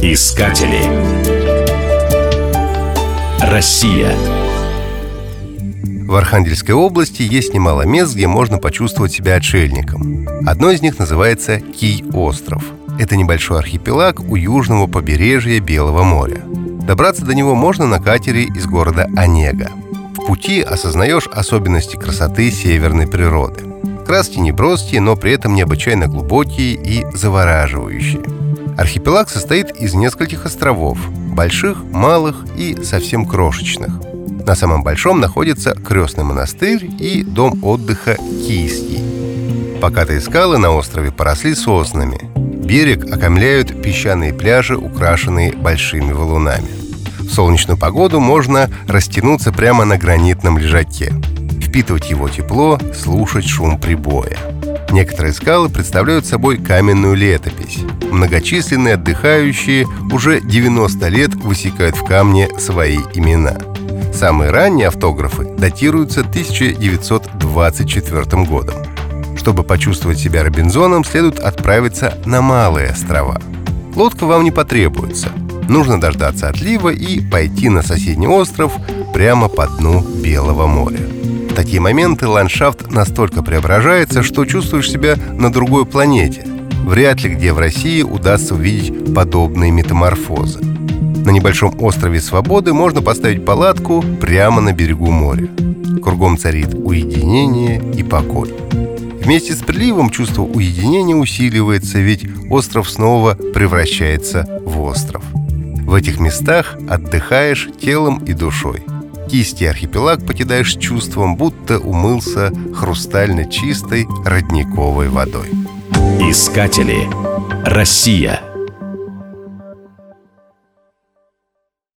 Искатели. Россия. В Архангельской области есть немало мест, где можно почувствовать себя отшельником. Одно из них называется Кий-остров. Это небольшой архипелаг у южного побережья Белого моря. Добраться до него можно на катере из города Онега. В пути осознаешь особенности красоты северной природы. Краски неброские, но при этом необычайно глубокие и завораживающие. Архипелаг состоит из нескольких островов – больших, малых и совсем крошечных. На самом большом находится крестный монастырь и дом отдыха Кийский. Покатые скалы на острове поросли соснами. Берег окомляют песчаные пляжи, украшенные большими валунами. В солнечную погоду можно растянуться прямо на гранитном лежаке, впитывать его тепло, слушать шум прибоя – Некоторые скалы представляют собой каменную летопись. Многочисленные отдыхающие уже 90 лет высекают в камне свои имена. Самые ранние автографы датируются 1924 годом. Чтобы почувствовать себя Робинзоном, следует отправиться на Малые острова. Лодка вам не потребуется. Нужно дождаться отлива и пойти на соседний остров прямо по дну Белого моря. В такие моменты ландшафт настолько преображается, что чувствуешь себя на другой планете. Вряд ли где в России удастся увидеть подобные метаморфозы. На небольшом острове Свободы можно поставить палатку прямо на берегу моря. Кругом царит уединение и покой. Вместе с приливом чувство уединения усиливается, ведь остров снова превращается в остров. В этих местах отдыхаешь телом и душой – Кисти архипелаг покидаешь чувством, будто умылся хрустально чистой родниковой водой. Искатели. Россия.